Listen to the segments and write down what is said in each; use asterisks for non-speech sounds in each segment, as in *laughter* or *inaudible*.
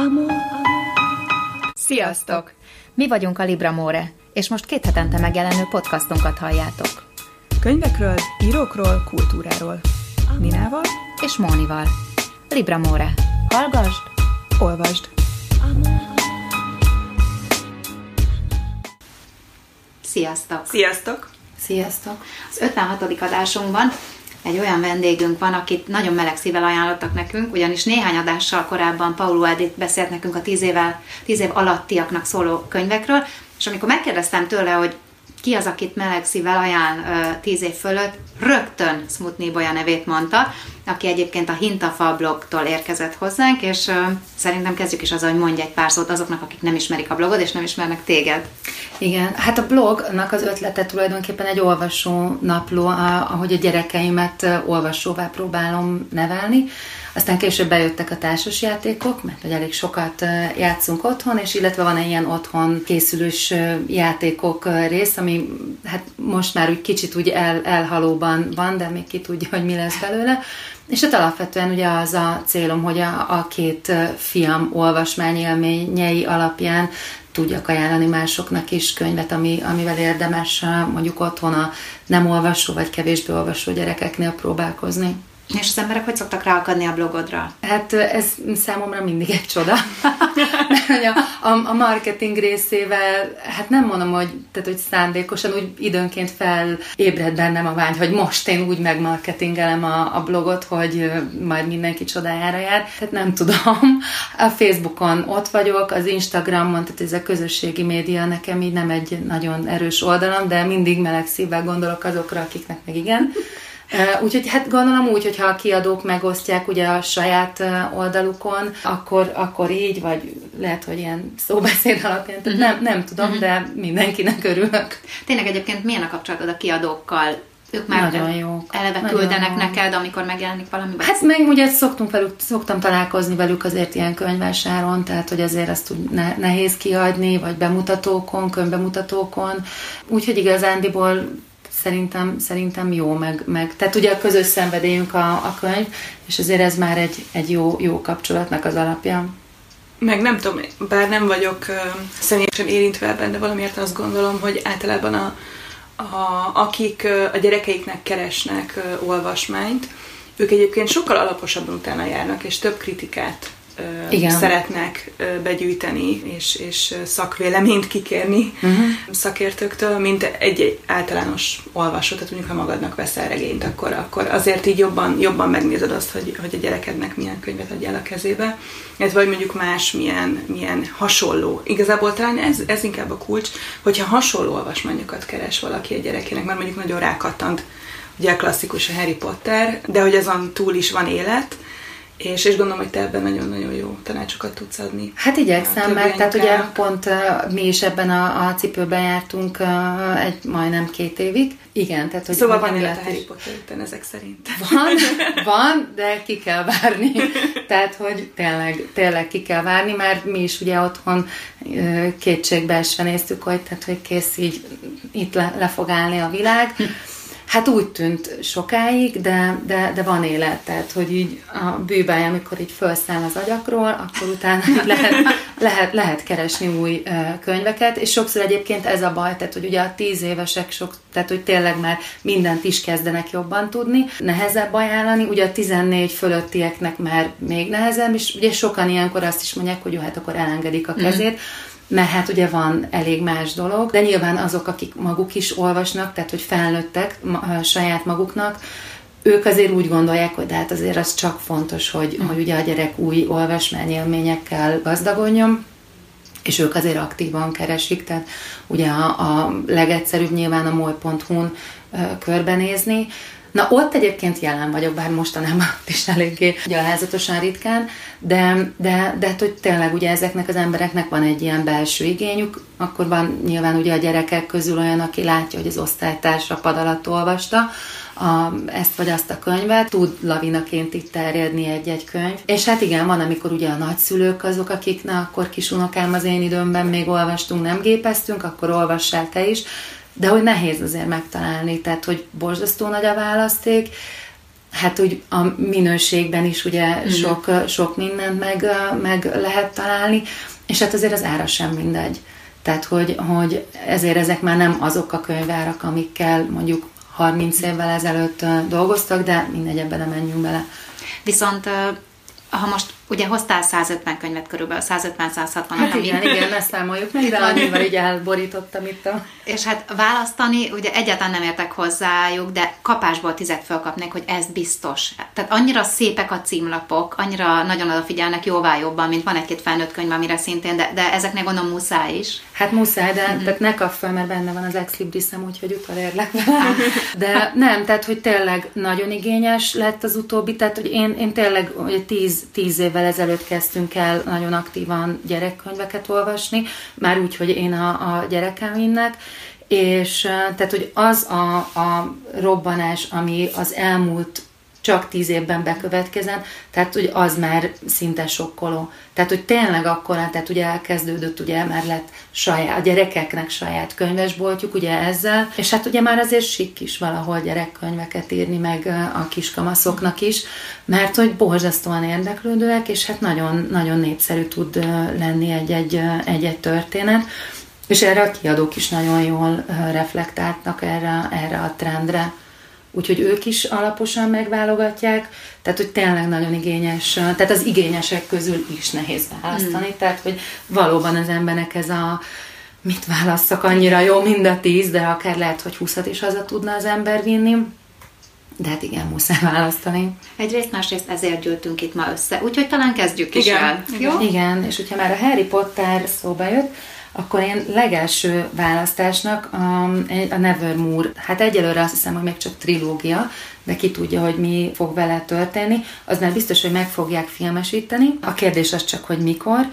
Amor. Sziasztok! Mi vagyunk a Libra More, és most két hetente megjelenő podcastunkat halljátok. Könyvekről, írókról, kultúráról. Ninával és Mónival. Libra More. Hallgasd, olvasd. Sziasztok! Sziasztok! Sziasztok! Az 56. adásunkban egy olyan vendégünk van, akit nagyon meleg szívvel ajánlottak nekünk, ugyanis néhány adással korábban Paulo Edith beszélt nekünk a tíz, évvel, tíz év alattiaknak szóló könyvekről, és amikor megkérdeztem tőle, hogy ki az, akit meleg szívvel ajánl tíz év fölött, rögtön Smutni Bolya nevét mondta, aki egyébként a Hintafa blogtól érkezett hozzánk, és szerintem kezdjük is azzal, hogy mondj egy pár szót azoknak, akik nem ismerik a blogod, és nem ismernek téged. Igen, hát a blognak az ötlete tulajdonképpen egy olvasó napló, ahogy a gyerekeimet olvasóvá próbálom nevelni. Aztán később bejöttek a társasjátékok, mert hogy elég sokat játszunk otthon, és illetve van egy ilyen otthon készülős játékok rész, ami hát most már úgy kicsit úgy el, elhalóban van, de még ki tudja, hogy mi lesz belőle. És hát alapvetően ugye az a célom, hogy a, a két fiam olvasmányélményei alapján tudjak ajánlani másoknak is könyvet, ami, amivel érdemes mondjuk otthon a nem olvasó vagy kevésbé olvasó gyerekeknél próbálkozni. És az emberek hogy szoktak ráakadni a blogodra? Hát ez számomra mindig egy csoda. *laughs* *laughs* a, a, a marketing részével, hát nem mondom, hogy, tehát, hogy szándékosan úgy időnként felébred bennem a vágy, hogy most én úgy megmarketingelem a, a blogot, hogy majd mindenki csodájára jár. Tehát nem tudom. A Facebookon ott vagyok, az Instagramon, tehát ez a közösségi média nekem így nem egy nagyon erős oldalam, de mindig meleg szívvel gondolok azokra, akiknek meg igen. Úgyhogy hát gondolom úgy, hogyha a kiadók megosztják ugye a saját oldalukon, akkor, akkor így, vagy lehet, hogy ilyen szóbeszéd alapján, tehát uh-huh. nem, nem tudom, uh-huh. de mindenkinek örülök. Tényleg egyébként milyen a kapcsolatod a kiadókkal? Ők már nagyon jó. eleve nagyon küldenek jó. neked, amikor megjelenik valami? Hát meg ugye szoktunk velük, szoktam találkozni velük azért ilyen könyvásáron, tehát hogy azért azt úgy ne, nehéz kiadni, vagy bemutatókon, könyvbemutatókon. Úgyhogy igazándiból szerintem, szerintem jó, meg, meg tehát ugye a közös szenvedélyünk a, a könyv, és azért ez már egy, egy jó, jó kapcsolatnak az alapja. Meg nem tudom, bár nem vagyok uh, személyesen érintve ebben, de valamiért azt gondolom, hogy általában a, a, akik a gyerekeiknek keresnek olvasmányt, ők egyébként sokkal alaposabban utána járnak, és több kritikát igen. szeretnek begyűjteni, és, és szakvéleményt kikérni uh-huh. szakértőktől, mint egy, egy általános olvasó, tehát mondjuk ha magadnak veszel regényt, akkor, akkor azért így jobban, jobban megnézed azt, hogy, hogy a gyerekednek milyen könyvet adjál a kezébe, ez vagy mondjuk más milyen, milyen hasonló. Igazából talán ez, ez inkább a kulcs, hogyha hasonló olvasmányokat keres valaki a gyerekének, mert mondjuk nagyon rákattant, ugye klasszikus a Harry Potter, de hogy azon túl is van élet, és, és gondolom, hogy te ebben nagyon-nagyon jó tanácsokat tudsz adni. Hát igyekszem, mert tehát ugye pont uh, mi is ebben a, a cipőben jártunk uh, egy majdnem két évig. Igen, tehát hogy Szóval van élet a Harry Potter után ezek szerint. Van, *laughs* van, de ki kell várni. Tehát, hogy tényleg, tényleg ki kell várni, mert mi is ugye otthon uh, kétségbeesve néztük, hogy, tehát, hogy kész így itt le, le fog állni a világ. Hát úgy tűnt sokáig, de, de, de van élet, tehát hogy így a bűbája, amikor így felszáll az agyakról, akkor utána *laughs* lehet, lehet, lehet keresni új könyveket, és sokszor egyébként ez a baj, tehát hogy ugye a tíz évesek sok, tehát hogy tényleg már mindent is kezdenek jobban tudni, nehezebb ajánlani, ugye a 14 fölöttieknek már még nehezebb, és ugye sokan ilyenkor azt is mondják, hogy jó, hát akkor elengedik a kezét, mm mert hát ugye van elég más dolog, de nyilván azok, akik maguk is olvasnak, tehát hogy felnőttek ma, saját maguknak, ők azért úgy gondolják, hogy de hát azért az csak fontos, hogy, mm. hogy ugye a gyerek új olvasmányélményekkel gazdagodjon, és ők azért aktívan keresik, tehát ugye a, a legegyszerűbb nyilván a moly.hu-n körbenézni, Na ott egyébként jelen vagyok, bár mostanában is eléggé gyalázatosan ritkán, de, de, de hogy tényleg ugye ezeknek az embereknek van egy ilyen belső igényük, akkor van nyilván ugye a gyerekek közül olyan, aki látja, hogy az osztálytársa pad alatt olvasta, a, ezt vagy azt a könyvet, tud lavinaként itt terjedni egy-egy könyv. És hát igen, van, amikor ugye a nagyszülők azok, akik, na akkor kisunokám az én időmben még olvastunk, nem gépeztünk, akkor olvassál te is de hogy nehéz azért megtalálni, tehát hogy borzasztó nagy a választék, hát úgy a minőségben is ugye mm. sok, sok mindent meg, meg lehet találni, és hát azért az ára sem mindegy. Tehát, hogy, hogy ezért ezek már nem azok a könyvárak, amikkel mondjuk 30 évvel ezelőtt dolgoztak, de mindegy, ebben nem menjünk bele. Viszont ha most ugye hoztál 150 könyvet körülbelül, 150-160. Hát igen, ami... igen, ezt számoljuk meg, de annyival így elborítottam itt a... És hát választani, ugye egyáltalán nem értek hozzájuk, de kapásból tizet fölkapnék, hogy ez biztos. Tehát annyira szépek a címlapok, annyira nagyon odafigyelnek jóvá jobban, mint van egy-két felnőtt könyv, amire szintén, de, de ezeknek gondolom muszáj is. Hát muszáj, de mm-hmm. tehát ne kap fel, mert benne van az ex librisem, úgyhogy utolérlek vele. De nem, tehát hogy tényleg nagyon igényes lett az utóbbi, tehát hogy én, én tényleg hogy tíz, tíz évvel ezelőtt kezdtünk el nagyon aktívan gyerekkönyveket olvasni, már úgy, hogy én a, a gyerekemnek, és tehát, hogy az a, a robbanás, ami az elmúlt csak tíz évben bekövetkezett, tehát hogy az már szinte sokkoló. Tehát, hogy tényleg akkor, tehát ugye elkezdődött, ugye már lett saját, a gyerekeknek saját könyvesboltjuk, ugye ezzel, és hát ugye már azért sik is valahol gyerekkönyveket írni, meg a kiskamaszoknak is, mert hogy borzasztóan érdeklődőek, és hát nagyon, nagyon népszerű tud lenni egy-egy, egy-egy történet. És erre a kiadók is nagyon jól reflektáltak erre, erre a trendre úgyhogy ők is alaposan megválogatják, tehát hogy tényleg nagyon igényes, tehát az igényesek közül is nehéz választani, mm. tehát hogy valóban az embernek ez a mit válasszak annyira jó, mind a tíz, de akár lehet, hogy húszat is haza tudna az ember vinni. De hát igen, muszáj választani. Egyrészt, másrészt ezért gyűltünk itt ma össze, úgyhogy talán kezdjük igen. is el. Igen. Jó? Igen, és hogyha már a Harry Potter szóba jött, akkor én legelső választásnak a, a Nevermore, hát egyelőre azt hiszem, hogy még csak trilógia, de ki tudja, hogy mi fog vele történni, az már biztos, hogy meg fogják filmesíteni. A kérdés az csak, hogy mikor.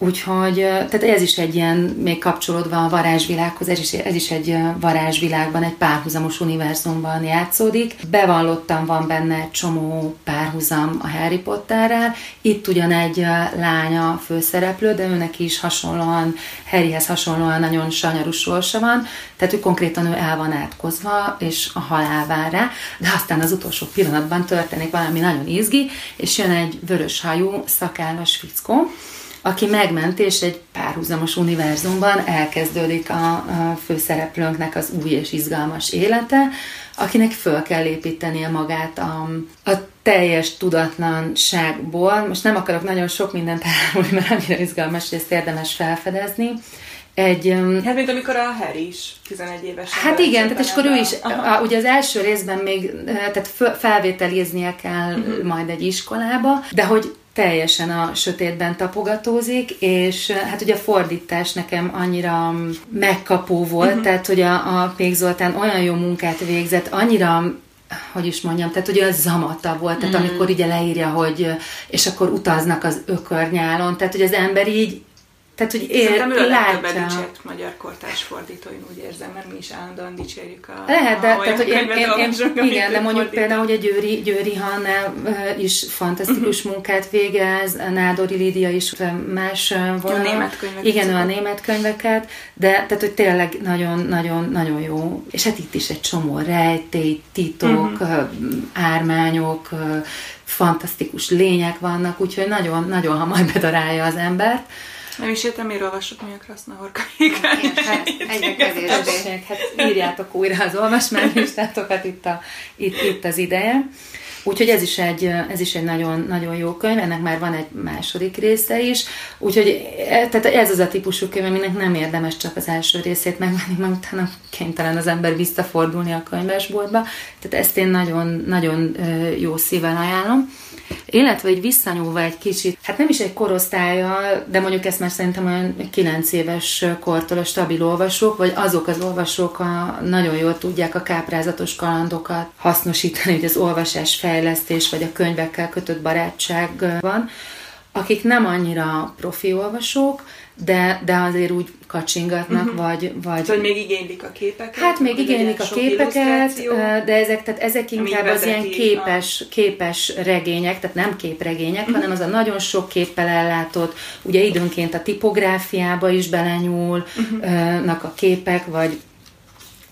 Úgyhogy tehát ez is egy ilyen, még kapcsolódva a varázsvilághoz, ez is, ez is egy varázsvilágban, egy párhuzamos univerzumban játszódik. Bevallottan van benne csomó párhuzam a Harry Potterrel. Itt ugyan egy lánya főszereplő, de őnek is hasonlóan, Harryhez hasonlóan nagyon sanyarú sorsa van, tehát ő konkrétan ő el van átkozva, és a halál vár rá, de aztán az utolsó pillanatban történik valami nagyon izgi, és jön egy vörös hajú, szakállas fickó, aki megment, és egy párhuzamos univerzumban elkezdődik a, a főszereplőnknek az új és izgalmas élete, akinek föl kell építenie magát a, a teljes tudatlanságból. Most nem akarok nagyon sok mindent elmondani, mert annyira izgalmas, hogy ezt érdemes felfedezni. Egy, hát mint amikor a Harry is 11 éves. Hát igen, tehát és akkor ő is, a, ugye az első részben még tehát felvételiznie kell uh-huh. majd egy iskolába, de hogy teljesen a sötétben tapogatózik, és hát ugye a fordítás nekem annyira megkapó volt, uh-huh. tehát hogy a, a Pék Zoltán olyan jó munkát végzett, annyira hogy is mondjam, tehát ugye az zamata volt, tehát mm. amikor ugye leírja, hogy és akkor utaznak az ökörnyálon, tehát hogy az ember így tehát, hogy ér, Szerintem ő látja. dicsért magyar kortárs fordító, én úgy érzem, mert mi is állandóan dicsérjük a Lehet, de, a tehát, hogy én, én, én, igen, de mondjuk fordító. például, hogy a Győri, Győri Hanna is fantasztikus uh-huh. munkát végez, Nádori Lídia is más volt. A német könyveket. Igen, a német könyveket, de tehát, hogy tényleg nagyon-nagyon-nagyon jó. És hát itt is egy csomó rejtély, titok, uh-huh. ármányok, fantasztikus lények vannak, úgyhogy nagyon-nagyon hamar bedarálja az embert. Nem is értem, miért olvasok mi a krasznahorkaik. Hát egyre kevésbé. Hát írjátok újra az olvasmánylistátokat, *laughs* itt, a, itt, itt az ideje. Úgyhogy ez is egy, ez is egy nagyon, nagyon jó könyv, ennek már van egy második része is, úgyhogy e, tehát ez az a típusú könyv, aminek nem érdemes csak az első részét megvenni, mert utána kénytelen az ember visszafordulni a könyvesboltba. Tehát ezt én nagyon, nagyon jó szívvel ajánlom illetve egy visszanyúlva egy kicsit, hát nem is egy korosztálya, de mondjuk ezt már szerintem olyan 9 éves kortól a stabil olvasók, vagy azok az olvasók a, nagyon jól tudják a káprázatos kalandokat hasznosítani, hogy az olvasás fejlesztés, vagy a könyvekkel kötött barátság van, akik nem annyira profi olvasók, de, de azért úgy kacsingatnak, uh-huh. vagy, vagy... Szóval még igénylik a képeket? Hát még igénylik a képeket, de ezek, tehát ezek inkább az ilyen képes, a... képes regények, tehát nem képregények, uh-huh. hanem az a nagyon sok képpel ellátott, ugye időnként a tipográfiába is belenyúlnak uh-huh. a képek, vagy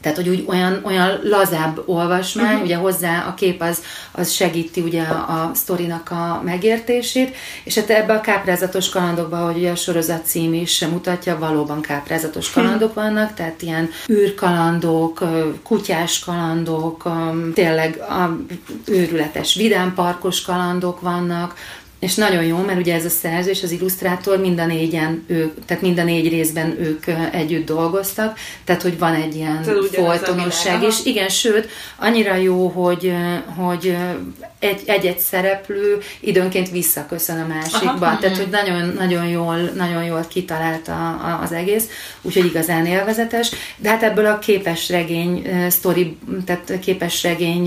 Tehát, hogy úgy olyan, olyan lazább olvasmány, uh-huh. ugye hozzá a kép az, az segíti ugye a, a sztorinak a megértését, és hát ebbe a káprázatos kalandokba, hogy ugye a sorozat cím is mutatja, valóban káprázatos kalandok vannak, tehát ilyen űrkalandok, kutyás kalandok, tényleg a őrületes vidámparkos kalandok vannak, és nagyon jó, mert ugye ez a szerző és az illusztrátor mind a négyen, ők, tehát mind a négy részben ők együtt dolgoztak, tehát hogy van egy ilyen folytonosság is. Igen, sőt, annyira jó, hogy, hogy egy-egy szereplő időnként visszaköszön a másikba. Aha, tehát, hogy nagyon, nagyon, jól, nagyon jól kitalálta a, az egész, úgyhogy igazán élvezetes. De hát ebből a képesregény sztori, tehát képesregény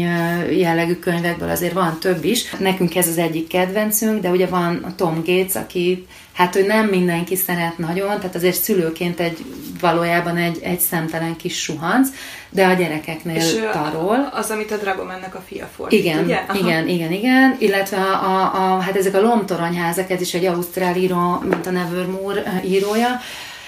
jellegű könyvekből azért van több is. Nekünk ez az egyik kedvencünk, de ugye van a Tom Gates, aki hát ő nem mindenki szeret nagyon, tehát azért szülőként egy valójában egy, egy szemtelen kis suhanc, de a gyerekeknél és tarol. az, amit a Dragomennek a fia fordít, igen, ugye? Igen, igen, igen, illetve a, a, a, hát ezek a lomtoronyházak, ez is egy ausztrál író, mint a Nevermore írója,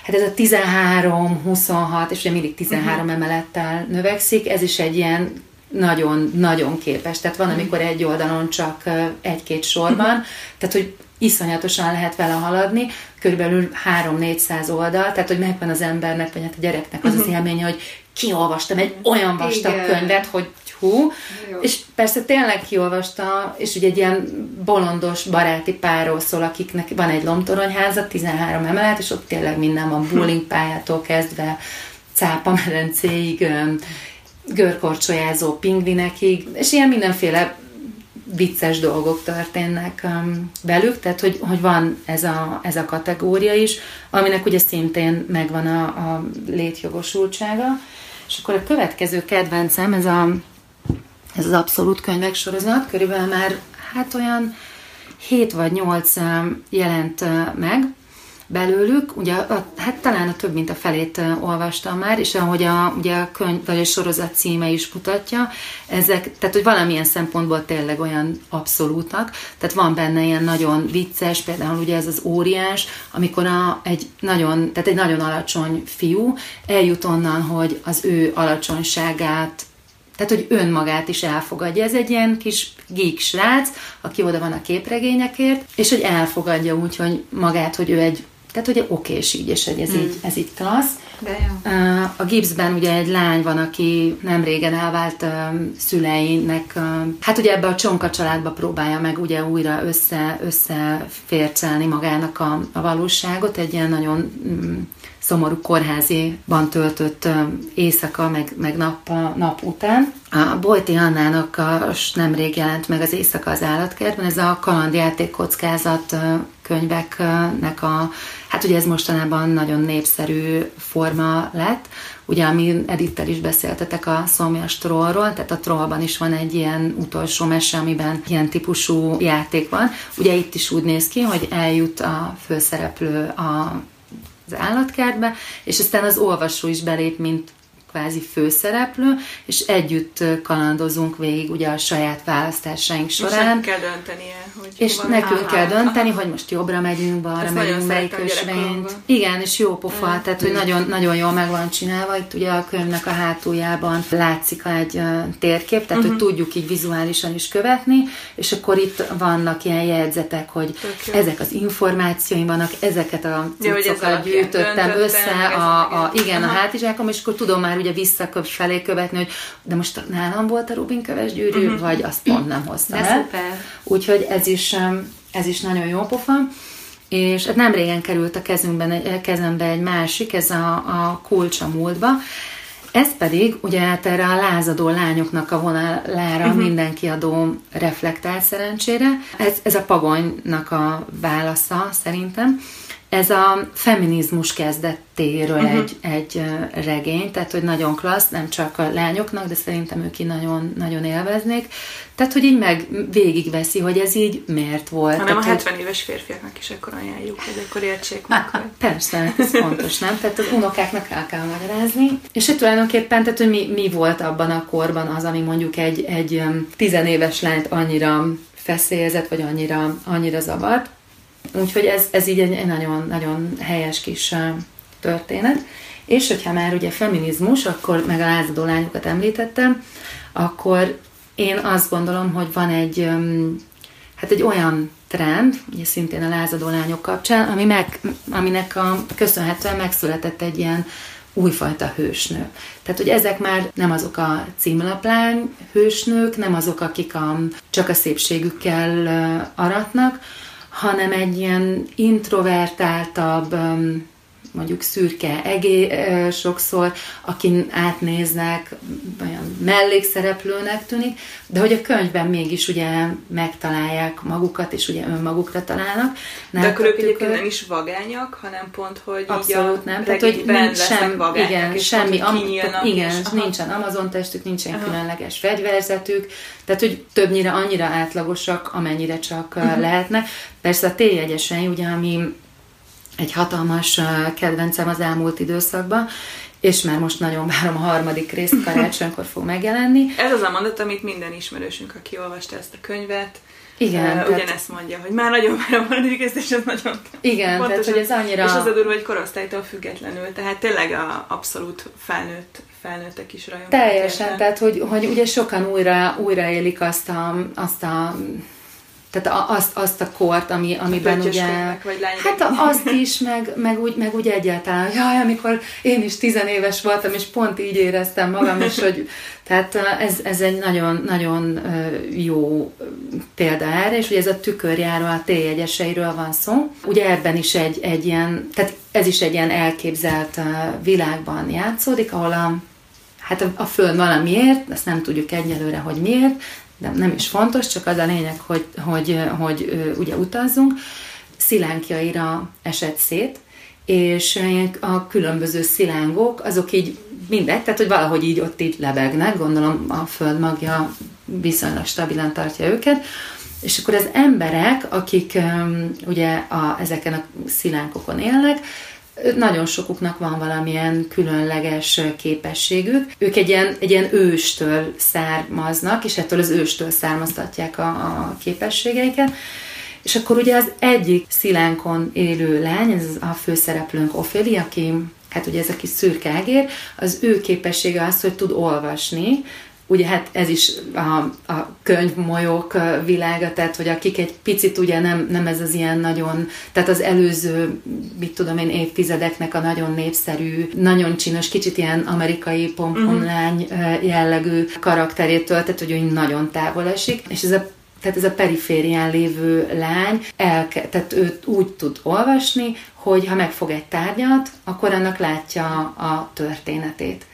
hát ez a 13, 26, és ugye mindig 13 uh-huh. Mhm. emelettel növekszik, ez is egy ilyen nagyon-nagyon képes. Tehát van, mhm. amikor egy oldalon csak egy-két sorban, uh-huh. tehát hogy iszonyatosan lehet vele haladni, körülbelül 3-400 oldal, tehát hogy megvan az embernek, vagy hát a gyereknek az az mhm. élménye, hogy kiolvastam egy olyan vastag Igen. könyvet, hogy hú, Jó. és persze tényleg kiolvasta, és ugye egy ilyen bolondos baráti párról szól, akiknek van egy lomtoronyháza, 13 emelet, és ott tényleg minden van, bowling pályától kezdve, cápa medencéig, görkorcsolyázó pingvinekig, és ilyen mindenféle vicces dolgok történnek um, velük, tehát hogy, hogy van ez a, ez a kategória is, aminek ugye szintén megvan a, a létjogosultsága. És akkor a következő kedvencem, ez, a, ez az abszolút könyvek sorozat, körülbelül már hát olyan 7 vagy 8 um, jelent uh, meg, belőlük, ugye a, hát talán a több mint a felét olvastam már, és ahogy a, ugye a könyv vagy a sorozat címe is mutatja, ezek, tehát hogy valamilyen szempontból tényleg olyan abszolútak, tehát van benne ilyen nagyon vicces, például ugye ez az óriás, amikor a, egy nagyon, tehát egy nagyon alacsony fiú eljut onnan, hogy az ő alacsonyságát tehát, hogy önmagát is elfogadja. Ez egy ilyen kis geek srác, aki oda van a képregényekért, és hogy elfogadja úgy, hogy magát, hogy ő egy tehát ugye okés így, és hogy ez, hmm. így, ez így klassz. De jó. A Gibbsben ugye egy lány van, aki nem régen elvált szüleinek, hát ugye ebbe a csonka családba próbálja meg ugye újra össze, összefércelni magának a, a valóságot, egy ilyen nagyon mm, szomorú kórháziban töltött éjszaka, meg, meg nap, nap után. A Bojti Annának a, nemrég jelent meg az Éjszaka az állatkertben, ez a kalandjáték kockázat könyveknek a, hát ugye ez mostanában nagyon népszerű forma lett, ugye ami Edittel is beszéltetek a szomjas trollról, tehát a trollban is van egy ilyen utolsó mese, amiben ilyen típusú játék van. Ugye itt is úgy néz ki, hogy eljut a főszereplő a az állatkertbe, és aztán az olvasó is belép, mint kvázi főszereplő, és együtt kalandozunk végig ugye a saját választásaink során. És kell döntenie, hogy És nekünk kell dönteni, hogy most jobbra megyünk, balra Ezt megyünk, melyik ösvényt. Igen, és jó pofa, mm. tehát hogy nagyon, nagyon jól meg van csinálva. Itt ugye a könyvnek a hátuljában látszik egy uh, térkép, tehát uh-huh. hogy mhm. tudjuk így vizuálisan is követni, és akkor itt vannak ilyen jegyzetek, hogy ezek az információim vannak, ezeket a cuccokat gyűjtöttem össze, a, a, igen, Aha. a hátizsákom, és akkor tudom már ugye visszaköp felé követni, hogy de most nálam volt a Rubin köves gyűrű, uh-huh. vagy azt pont nem hoztam de el. Szuper. Úgyhogy ez is, ez is nagyon jó pofa. És hát nem régen került a kezünkben, kezembe egy másik, ez a, a kulcs a múltba. Ez pedig ugye hát erre a lázadó lányoknak a vonalára uh-huh. mindenki adó reflektál szerencsére. Ez, ez a pagonynak a válasza szerintem. Ez a feminizmus kezdettéről uh-huh. egy, egy regény, tehát hogy nagyon klassz, nem csak a lányoknak, de szerintem ők nagyon, nagyon élveznék. Tehát, hogy így meg végigveszi, hogy ez így miért volt. Hanem tehát, a 70 hogy... éves férfiaknak is akkor ajánljuk, hogy akkor értsék meg. Hogy... Persze, ez *laughs* fontos, nem? Tehát az unokáknak el kell magyarázni. És hogy tulajdonképpen, tehát, hogy mi, mi volt abban a korban az, ami mondjuk egy, egy tizenéves lányt annyira feszélyezett, vagy annyira, annyira zavart. Úgyhogy ez, ez így egy nagyon, nagyon helyes kis történet. És hogyha már ugye feminizmus, akkor meg a lázadó lányokat említettem, akkor én azt gondolom, hogy van egy, hát egy olyan trend, ugye szintén a lázadó lányok kapcsán, ami meg, aminek a, köszönhetően megszületett egy ilyen újfajta hősnő. Tehát, hogy ezek már nem azok a címlaplány hősnők, nem azok, akik a, csak a szépségükkel aratnak, hanem egy ilyen introvertáltabb, mondjuk szürke egé sokszor, akin átnéznek, olyan mellékszereplőnek tűnik, de hogy a könyvben mégis ugye megtalálják magukat, és ugye önmagukra találnak. De akkor ők egyébként nem is vagányak, hanem pont, hogy Abszolút így nem. Tehát, hogy nincs sem, vagányak, igen, és semmi, am, igen, és, nincsen Amazon testük, nincsen aha. különleges fegyverzetük, tehát, hogy többnyire annyira átlagosak, amennyire csak uh-huh. lehetnek. Persze a T-jegyesen, ugye, ami egy hatalmas kedvencem az elmúlt időszakban, és már most nagyon várom a harmadik részt, *laughs* karácsonykor fog megjelenni. Ez az a mondat, amit minden ismerősünk, aki olvasta ezt a könyvet, igen, uh, tehát... ugyanezt mondja, hogy már nagyon várom a harmadik részt, és ez nagyon Igen, pontosan, tehát hogy ez annyira... És az a durva, hogy korosztálytól függetlenül, tehát tényleg a abszolút felnőtt, felnőttek is rajongnak. Teljesen, tehát hogy, hogy ugye sokan újra, újra élik azt a, azt a tehát azt, azt a kort, ami, amiben ugye... Vagy hát azt is, meg, meg, úgy, meg úgy egyáltalán, jaj, amikor én is tizenéves voltam, és pont így éreztem magam, és hogy *laughs* tehát ez, ez egy nagyon, nagyon jó példa erre, és ugye ez a tükörjáró a T-jegyeseiről van szó. Ugye ebben is egy, egy ilyen, tehát ez is egy ilyen elképzelt világban játszódik, ahol a Hát a, a Föld valamiért, ezt nem tudjuk egyelőre, hogy miért, de nem is fontos, csak az a lényeg, hogy, hogy, hogy ugye utazzunk, szilánkjaira esett szét, és a különböző szilángok, azok így mindegy, tehát hogy valahogy így ott így lebegnek, gondolom a föld magja viszonylag stabilan tartja őket, és akkor az emberek, akik ugye a, ezeken a szilánkokon élnek, nagyon sokuknak van valamilyen különleges képességük. Ők egy ilyen, egy ilyen őstől származnak, és ettől az őstől származtatják a, a képességeiket. És akkor ugye az egyik szilánkon élő lány, ez a főszereplőnk Oféli, aki hát ugye ez a kis szürke egér, az ő képessége az, hogy tud olvasni, ugye hát ez is a, a könyvmolyok világa, tehát hogy akik egy picit ugye nem, nem ez az ilyen nagyon, tehát az előző, mit tudom én, évtizedeknek a nagyon népszerű, nagyon csinos, kicsit ilyen amerikai pomponlány uh-huh. jellegű karakterétől, tehát hogy úgy nagyon távol esik, és ez a tehát ez a periférián lévő lány, elke, tehát ő úgy tud olvasni, hogy ha megfog egy tárgyat, akkor annak látja a történetét.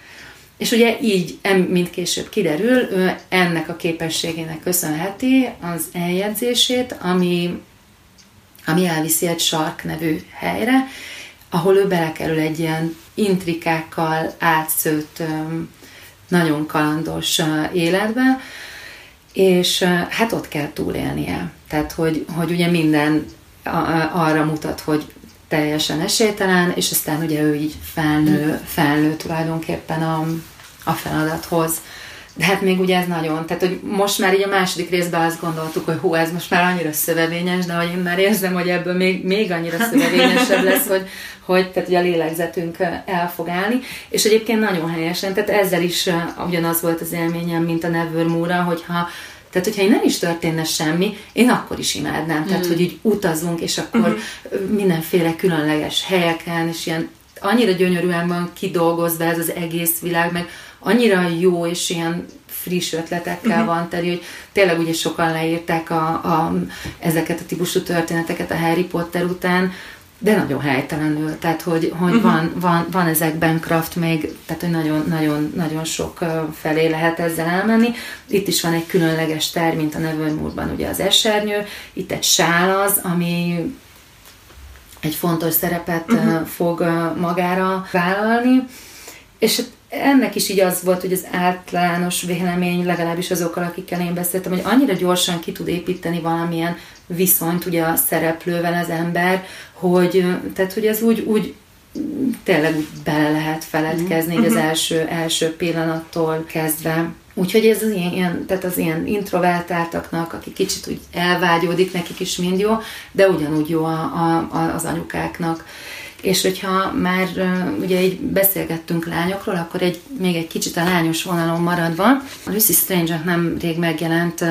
És ugye így, mint később kiderül, ő ennek a képességének köszönheti az eljegyzését, ami, ami elviszi egy sark nevű helyre, ahol ő belekerül egy ilyen intrikákkal átszőtt, nagyon kalandos életbe, és hát ott kell túlélnie. Tehát, hogy, hogy ugye minden arra mutat, hogy teljesen esélytelen, és aztán ugye ő így felnő, felnő tulajdonképpen a, a feladathoz. De hát még ugye ez nagyon, tehát hogy most már így a második részben azt gondoltuk, hogy hú, ez most már annyira szövevényes, de hogy én már érzem, hogy ebből még, még annyira szövevényesebb lesz, hogy, hogy tehát ugye a lélegzetünk el fog állni. És egyébként nagyon helyesen, tehát ezzel is ugyanaz volt az élményem, mint a Nevermore-ra, hogyha tehát, hogyha nem is történne semmi, én akkor is imádnám. Tehát, mm. hogy így utazunk, és akkor mm-hmm. mindenféle különleges helyeken, és ilyen annyira gyönyörűen van kidolgozva ez az egész világ, meg annyira jó és ilyen friss ötletekkel uh-huh. van teli, hogy tényleg ugye sokan leírták a, a, ezeket a típusú történeteket a Harry Potter után, de nagyon helytelenül, tehát hogy, hogy uh-huh. van, van, van ezekben kraft még, tehát hogy nagyon, nagyon, nagyon sok felé lehet ezzel elmenni. Itt is van egy különleges ter, mint a Nevermore-ban ugye az esernyő, itt egy sál az, ami egy fontos szerepet uh-huh. fog magára vállalni, és ennek is így az volt, hogy az általános vélemény, legalábbis azokkal, akikkel én beszéltem, hogy annyira gyorsan ki tud építeni valamilyen viszonyt ugye a szereplővel az ember, hogy, tehát, hogy ez úgy, úgy tényleg úgy bele lehet feledkezni uh-huh. az mhm. első, első pillanattól kezdve. Úgyhogy ez az ilyen, tehát az ilyen introvertáltaknak, akik kicsit úgy elvágyódik, nekik is mind jó, de ugyanúgy jó a, a, a, az anyukáknak. És hogyha már ugye így beszélgettünk lányokról, akkor egy, még egy kicsit a lányos vonalon maradva, a Lucy Strange nem rég megjelent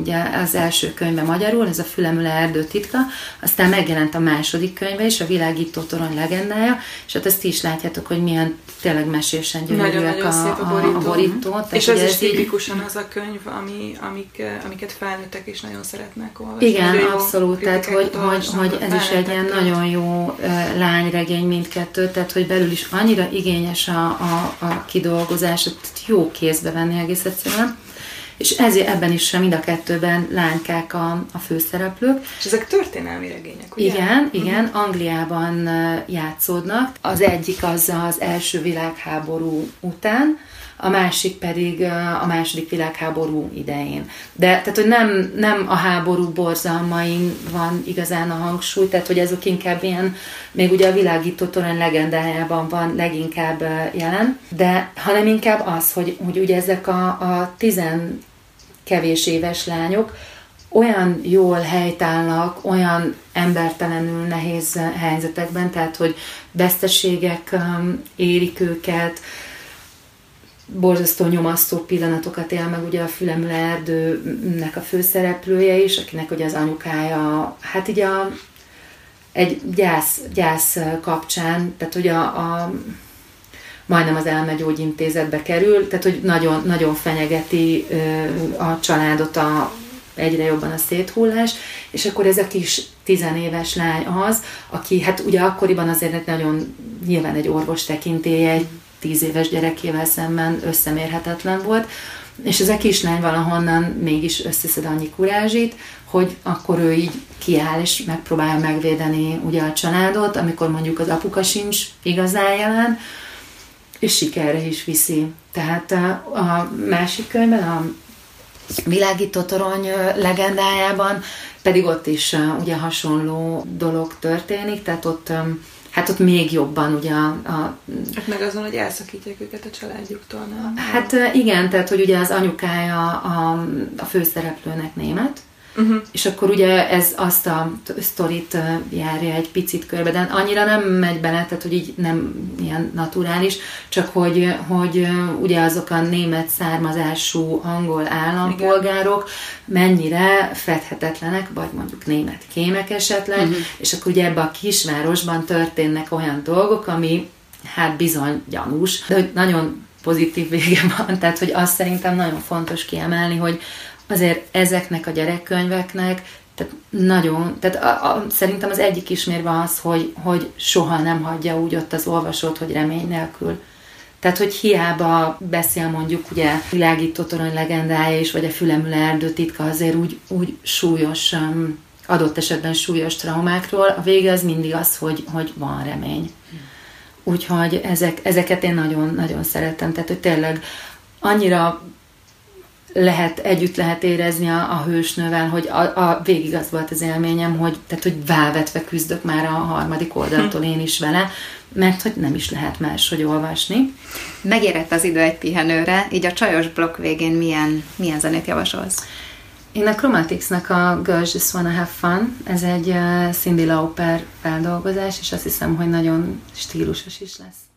ugye az első könyve magyarul, ez a Fülemüle erdő titka, aztán megjelent a második könyve is, a Világító torony legendája, és hát ezt is látjátok, hogy milyen tényleg mesésen gyönyörűek a, a borító. A, borító. Tehát és ez is tipikusan az a könyv, ami, amik, amiket felnőttek is nagyon szeretnek olvasni. Igen, abszolút, tehát hogy, hogy, hogy ez is egy ilyen nagyon jó lányregény mindkettő, tehát hogy belül is annyira igényes a, a, a kidolgozás, jó kézbe venni egész egyszerűen. És ezért ebben is mind a kettőben lánykák a, a főszereplők. És ezek történelmi regények, ugye? Igen, igen, uh-huh. Angliában játszódnak. Az egyik az az első világháború után, a másik pedig a második világháború idején. De tehát, hogy nem, nem a háború borzalmain van igazán a hangsúly, tehát, hogy ezek inkább ilyen, még ugye a világító torony legendájában van leginkább jelen, de hanem inkább az, hogy, hogy ugye ezek a, a tizen kevés éves lányok olyan jól helytállnak, olyan embertelenül nehéz helyzetekben, tehát hogy veszteségek érik őket, borzasztó nyomasztó pillanatokat él meg ugye a Fülemüle erdőnek a főszereplője is, akinek ugye az anyukája, hát ugye a, egy gyász, gyász kapcsán, tehát ugye a, a majdnem az elmegyógyintézetbe kerül, tehát hogy nagyon, nagyon fenyegeti a családot a, egyre jobban a széthullás, és akkor ez a kis tizenéves lány az, aki hát ugye akkoriban azért nagyon nyilván egy orvos tekintélye, egy tíz éves gyerekével szemben összemérhetetlen volt, és ez a kislány valahonnan mégis összeszed annyi kurázsit, hogy akkor ő így kiáll és megpróbálja megvédeni ugye a családot, amikor mondjuk az apuka sincs igazán jelen, és sikerre is viszi. Tehát a, másik könyvben, a világító torony legendájában pedig ott is ugye hasonló dolog történik, tehát ott hát ott még jobban ugye a... a hát meg azon, hogy elszakítják őket a családjuktól, nem? Hát igen, tehát hogy ugye az anyukája a, a főszereplőnek német, Uh-huh. És akkor ugye ez azt a sztorit járja egy picit körbe, de annyira nem megy bele, tehát hogy így nem ilyen naturális, csak hogy, hogy ugye azok a német származású angol állampolgárok Igen. mennyire fedhetetlenek, vagy mondjuk német kémek esetleg, uh-huh. és akkor ugye ebbe a kisvárosban történnek olyan dolgok, ami hát bizony gyanús, de hogy nagyon pozitív vége van, *laughs* tehát hogy azt szerintem nagyon fontos kiemelni, hogy azért ezeknek a gyerekkönyveknek tehát nagyon, tehát a, a, szerintem az egyik ismérve az, hogy, hogy soha nem hagyja úgy ott az olvasót, hogy remény nélkül. Tehát, hogy hiába beszél mondjuk ugye világító torony legendája is, vagy a Fülemüle erdő titka azért úgy, úgy súlyos, um, adott esetben súlyos traumákról, a vége az mindig az, hogy, hogy van remény. Úgyhogy ezek, ezeket én nagyon-nagyon szeretem. Tehát, hogy tényleg annyira lehet, együtt lehet érezni a, a hősnővel, hogy a, a, végig az volt az élményem, hogy, tehát, hogy válvetve küzdök már a harmadik oldaltól én is vele, mert hogy nem is lehet máshogy olvasni. Megérett az idő egy pihenőre, így a csajos blokk végén milyen, milyen zenét javasolsz? Én a Chromatics-nak a Girls Just Wanna Have Fun, ez egy Cindy Lauper feldolgozás, és azt hiszem, hogy nagyon stílusos is lesz.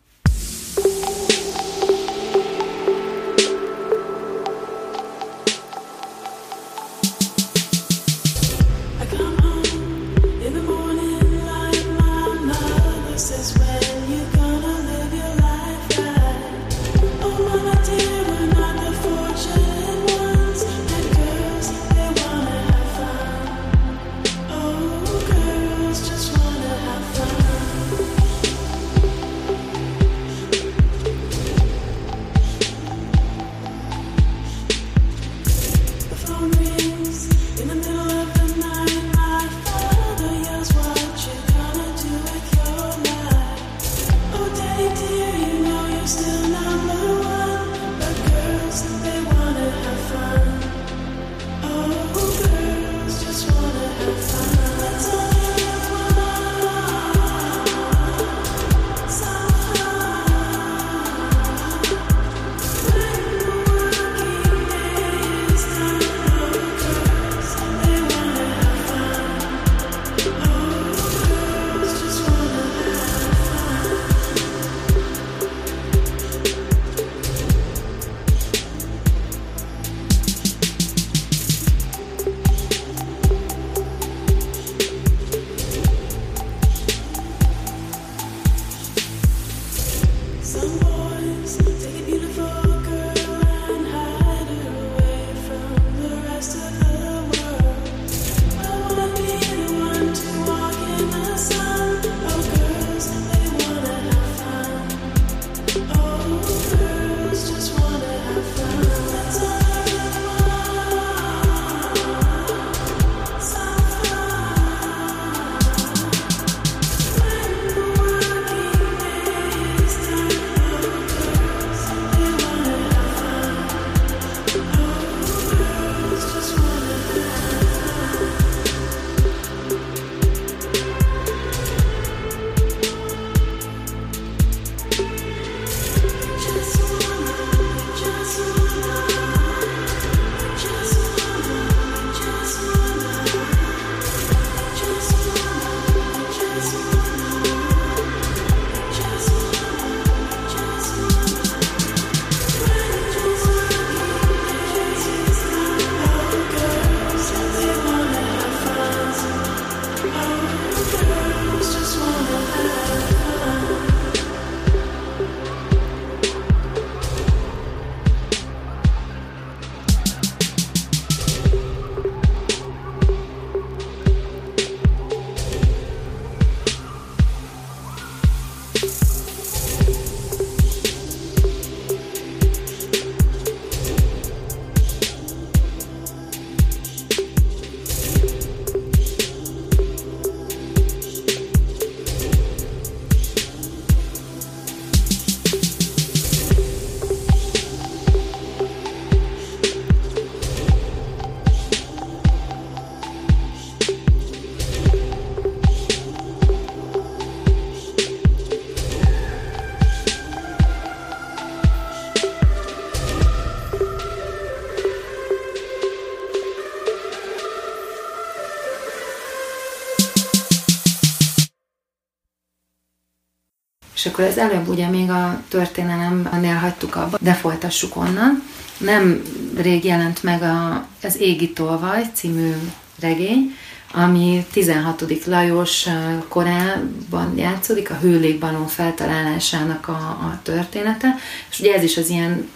És akkor az előbb ugye még a történelemnél hagytuk abba, de folytassuk onnan. Nem rég jelent meg a, az Égi Tolvaj című regény, ami 16. Lajos korában játszódik, a hőlékbalon feltalálásának a, a története, és ugye ez is az ilyen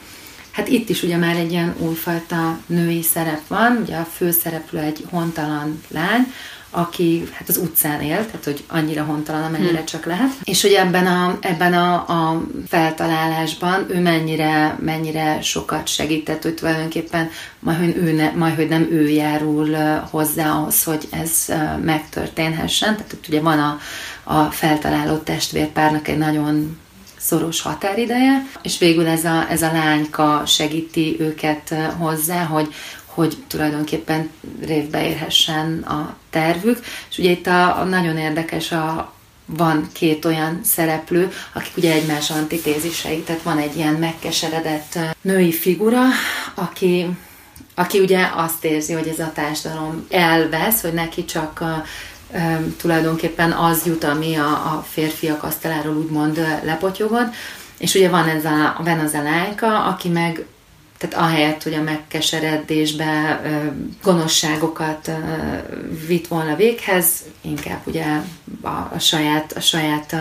Hát itt is ugye már egy ilyen újfajta női szerep van, ugye a főszereplő egy hontalan lány, aki hát az utcán él, tehát hogy annyira hontalan, amennyire hmm. csak lehet. És hogy ebben a, ebben a, a feltalálásban ő mennyire, mennyire sokat segített, hogy tulajdonképpen majd, hogy, ő ne, majd, hogy nem ő járul hozzá ahhoz, hogy ez megtörténhessen. Tehát hogy ugye van a, a feltaláló testvérpárnak egy nagyon szoros határideje, és végül ez a, ez a lányka segíti őket hozzá, hogy, hogy tulajdonképpen révbe érhessen a tervük. És ugye itt a, a nagyon érdekes a, van két olyan szereplő, akik ugye egymás antitézisei, tehát van egy ilyen megkeseredett női figura, aki, aki ugye azt érzi, hogy ez a társadalom elvesz, hogy neki csak a, e, tulajdonképpen az jut, ami a, a férfiak asztaláról úgymond lepotyogod, és ugye van ez a, van az a lányka, aki meg tehát ahelyett, hogy a megkeseredésbe gonoszságokat vitt volna véghez, inkább ugye a, a saját, a saját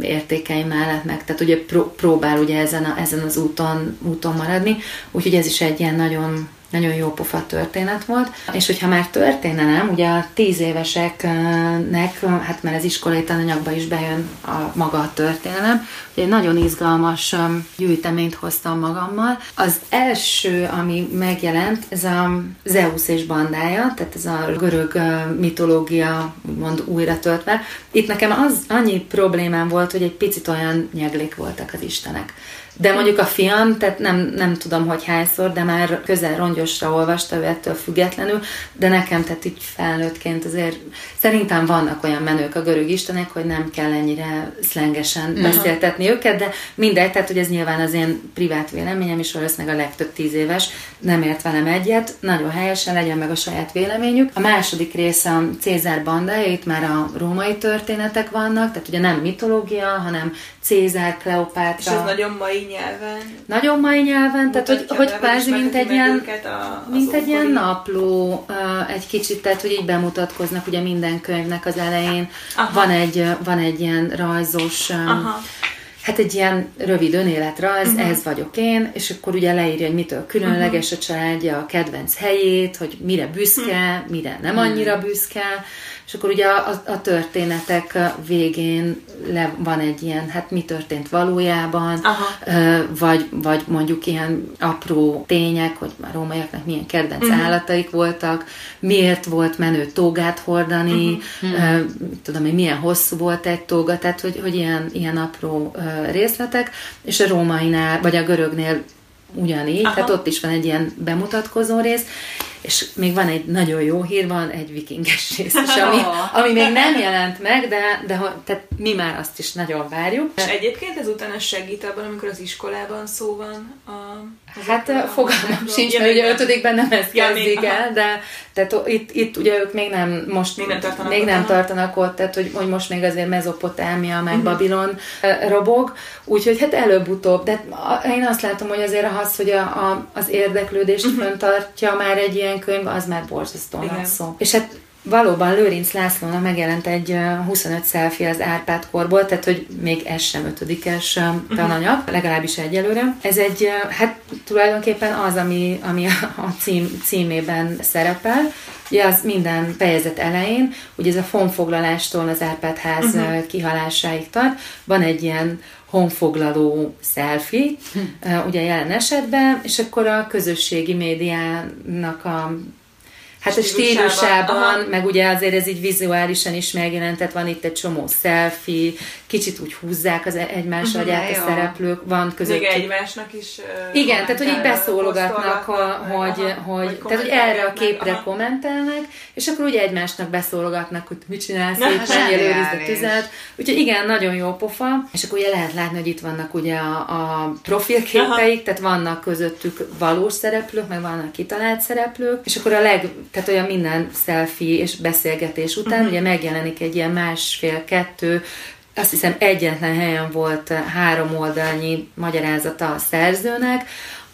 értékei mellett meg, tehát ugye pró, próbál ugye ezen, a, ezen az úton, úton maradni, úgyhogy ez is egy ilyen nagyon nagyon jó pofa történet volt. És hogyha már történelem, ugye a tíz éveseknek, hát mert az iskolai tananyagba is bejön a maga a történelem, egy nagyon izgalmas um, gyűjteményt hoztam magammal. Az első, ami megjelent, ez a Zeus és bandája, tehát ez a görög uh, mitológia úgymond újra töltve. Itt nekem az annyi problémám volt, hogy egy picit olyan nyeglik voltak az istenek. De mondjuk a fiam, tehát nem, nem tudom, hogy hányszor, de már közel rongyosra olvasta ő ettől függetlenül, de nekem, tehát így felnőttként azért szerintem vannak olyan menők a görög istenek, hogy nem kell ennyire szlengesen uh-huh. beszéltetni őket, de mindegy, tehát hogy ez nyilván az én privát véleményem, is valószínűleg a legtöbb tíz éves nem ért velem egyet, nagyon helyesen legyen meg a saját véleményük. A második része a Cézár bandája, itt már a római történetek vannak, tehát ugye nem mitológia, hanem Cézár, Kleopátra. És ez nagyon mai nyelven. Nagyon mai nyelven, tehát hogy, hogy kvázi mint egy ilyen, a, mint egy ilyen napló, egy kicsit, tehát hogy így bemutatkoznak ugye minden könyvnek az elején. Aha. Van egy, van egy ilyen rajzos Aha hát egy ilyen rövid önéletrajz, uh-huh. ez vagyok én, és akkor ugye leírja, hogy mitől különleges uh-huh. a családja, a kedvenc helyét, hogy mire büszke, uh-huh. mire nem annyira büszke, és akkor ugye a, a történetek végén le, van egy ilyen, hát mi történt valójában, Aha. vagy, vagy mondjuk ilyen apró tények, hogy a rómaiaknak milyen kedvenc uh-huh. állataik voltak, miért volt menő tógát hordani, uh-huh. tudom hogy milyen hosszú volt egy tóga, tehát hogy, hogy ilyen, ilyen apró részletek, és a rómainál, vagy a görögnél ugyanígy, Aha. tehát ott is van egy ilyen bemutatkozó rész, és még van egy nagyon jó hír, van egy vikinges rész is, ami, *laughs* ami még nem jelent meg, de, de tehát mi már azt is nagyon várjuk. És egyébként ezután ez segít abban, amikor az iskolában szó van a Hát a fogalmam sincs, mert ugye ötödikben nem ezt ja, kezdik még, el, de tehát itt, itt ugye ők még nem most még nem tartanak, még nem tartanak ott, tehát hogy, hogy most még azért Mezopotámia meg uh-huh. Babilon robog, úgyhogy hát előbb-utóbb, de én azt látom, hogy azért az, hogy a, a, az érdeklődést uh-huh. föntartja már egy ilyen könyv, az már borzasztó nagy szó. És hát Valóban Lőrinc Lászlónak megjelent egy 25 selfie az Árpád korból, tehát hogy még ez sem ötödikes tananyag, uh-huh. legalábbis egyelőre. Ez egy, hát tulajdonképpen az, ami, ami a cím, címében szerepel, Ugye az minden fejezet elején, ugye ez a honfoglalástól az Árpád ház uh-huh. kihalásáig tart, van egy ilyen honfoglaló selfie, uh, ugye jelen esetben, és akkor a közösségi médiának a Hát a stílusában, Aha. meg ugye azért ez így vizuálisan is megjelentett, van itt egy csomó selfie, kicsit úgy húzzák az egymás uh-huh, agyát a szereplők, van között. Még egymásnak is uh, Igen, tehát hogy így beszólogatnak, hogy, hogy, hogy, tehát, hogy erre a képre aha. kommentelnek, és akkor ugye egymásnak beszólogatnak, hogy mit csinálsz, itt menjél a tüzet. Úgyhogy igen, nagyon jó pofa. És akkor ugye lehet látni, hogy itt vannak ugye a, a profilképeik, aha. tehát vannak közöttük valós szereplők, meg vannak kitalált szereplők, és akkor a leg tehát olyan minden selfie és beszélgetés után uh-huh. ugye megjelenik egy ilyen másfél-kettő azt hiszem egyetlen helyen volt három oldalnyi magyarázata a szerzőnek,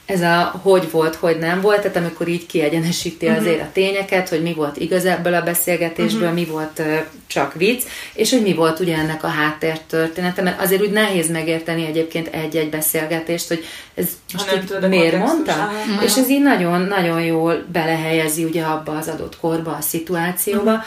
ez a hogy volt, hogy nem volt, tehát amikor így kiegyenesíti uh-huh. azért a tényeket, hogy mi volt igaz ebből a beszélgetésből, uh-huh. mi volt uh, csak vicc, és hogy mi volt ugye ennek a háttértörténete, mert azért úgy nehéz megérteni egyébként egy-egy beszélgetést, hogy ez most így miért mondta, uh-huh. és ez így nagyon-nagyon jól belehelyezi ugye abba az adott korba, a szituációba. Uh-huh.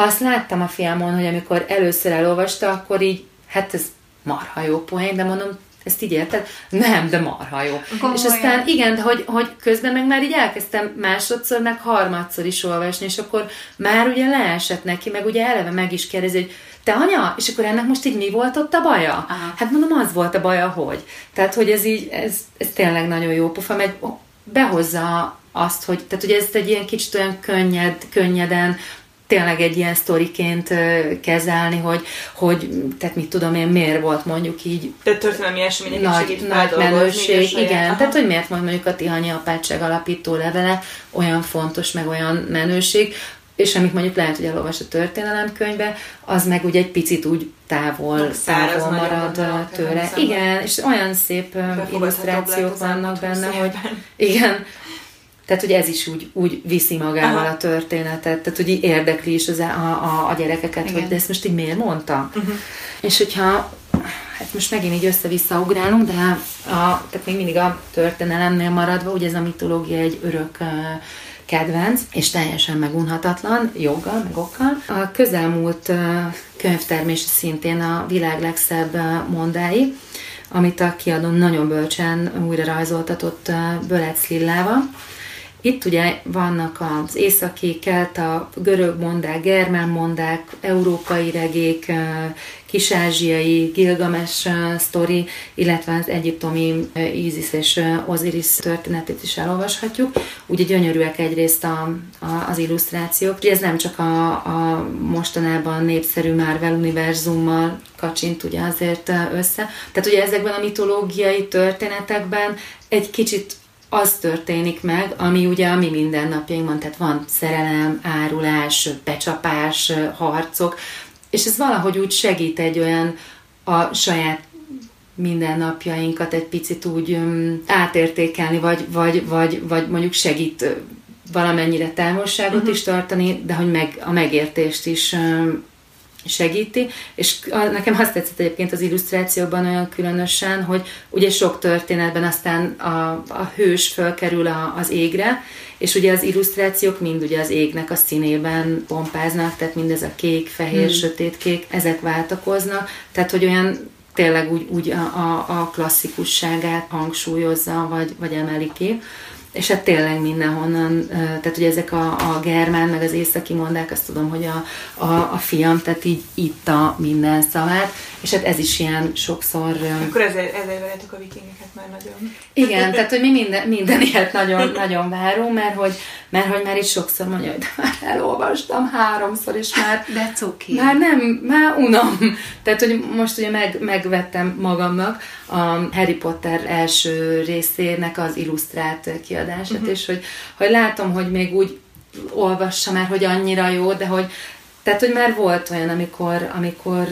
Azt láttam a filmon, hogy amikor először elolvasta, akkor így, hát ez marha jó poén, de mondom, ezt így érted? Nem, de marha jó. Komolyan. És aztán igen, hogy, hogy közben meg már így elkezdtem másodszor, meg harmadszor is olvasni, és akkor már ugye leesett neki, meg ugye eleve meg is kérdezi, hogy te anya, és akkor ennek most így mi volt ott a baja? Aha. Hát mondom, az volt a baja, hogy. Tehát, hogy ez így, ez, ez tényleg nagyon jó pofa, meg behozza azt, hogy, tehát ugye ezt egy ilyen kicsit olyan könnyed, könnyeden, tényleg egy ilyen sztoriként kezelni, hogy, hogy tehát mit tudom én, miért volt mondjuk így tehát történelmi események nagy, nagy menőség, igen, Aha. tehát hogy miért volt mondjuk a Tihanyi apátság alapító levele olyan fontos, meg olyan menőség, és amit mondjuk lehet, hogy elolvas a történelemkönyvbe, az meg ugye egy picit úgy távol, távol marad tőle. Igen, és olyan szép illusztrációk vannak benne, hogy igen, tehát, hogy ez is úgy, úgy viszi magával Aha. a történetet, tehát, hogy így érdekli is az, a, a, a gyerekeket, Igen. hogy de ezt most így miért mondta. Uh-huh. És hogyha, hát most megint így össze-vissza ugrálunk, de a, tehát még mindig a történelemnél maradva, ugye ez a mitológia egy örök uh, kedvenc, és teljesen megunhatatlan, joggal, meg okkal. A közelmúlt könyvtermés szintén a világ legszebb mondái, amit a kiadó nagyon bölcsen újra rajzoltatott Bölec Lillával itt ugye vannak az északi, a görög mondák, germán mondák, európai regék, kisázsiai, Gilgames sztori, illetve az egyiptomi Isis és Osiris történetét is elolvashatjuk. Ugye gyönyörűek egyrészt a, a, az illusztrációk. Ugye ez nem csak a, a mostanában népszerű Marvel univerzummal kacsint ugye azért össze. Tehát ugye ezekben a mitológiai történetekben egy kicsit az történik meg, ami ugye a mi mindennapjainkban, tehát van szerelem, árulás, becsapás, harcok, és ez valahogy úgy segít egy olyan a saját mindennapjainkat egy picit úgy um, átértékelni, vagy, vagy, vagy, vagy mondjuk segít valamennyire távolságot uh-huh. is tartani, de hogy meg, a megértést is segíti, és nekem azt tetszett egyébként az illusztrációban olyan különösen, hogy ugye sok történetben aztán a, a hős fölkerül a, az égre, és ugye az illusztrációk mind ugye az égnek a színében pompáznak, tehát mindez a kék, fehér, hmm. sötétkék, ezek váltakoznak, tehát hogy olyan tényleg úgy, úgy a, a, a klasszikusságát hangsúlyozza, vagy, vagy emeli ki és hát tényleg mindenhonnan, tehát ugye ezek a, a germán, meg az északi mondák, azt tudom, hogy a, a, a fiam, tehát így itta minden szavát, és hát ez is ilyen sokszor... Akkor ezért, ezért veletek a vikingeket már nagyon. Igen, tehát hogy mi minden, minden ilyet nagyon, *laughs* nagyon várunk, mert hogy, mert hogy már is sokszor mondja, hogy de már elolvastam háromszor, és már... De cuki. Már nem, már unom. Tehát, hogy most ugye meg, megvettem magamnak a Harry Potter első részének az illusztrált kiadását, uh-huh. és hogy, hogy látom, hogy még úgy olvassa már, hogy annyira jó, de hogy tehát, hogy már volt olyan, amikor, amikor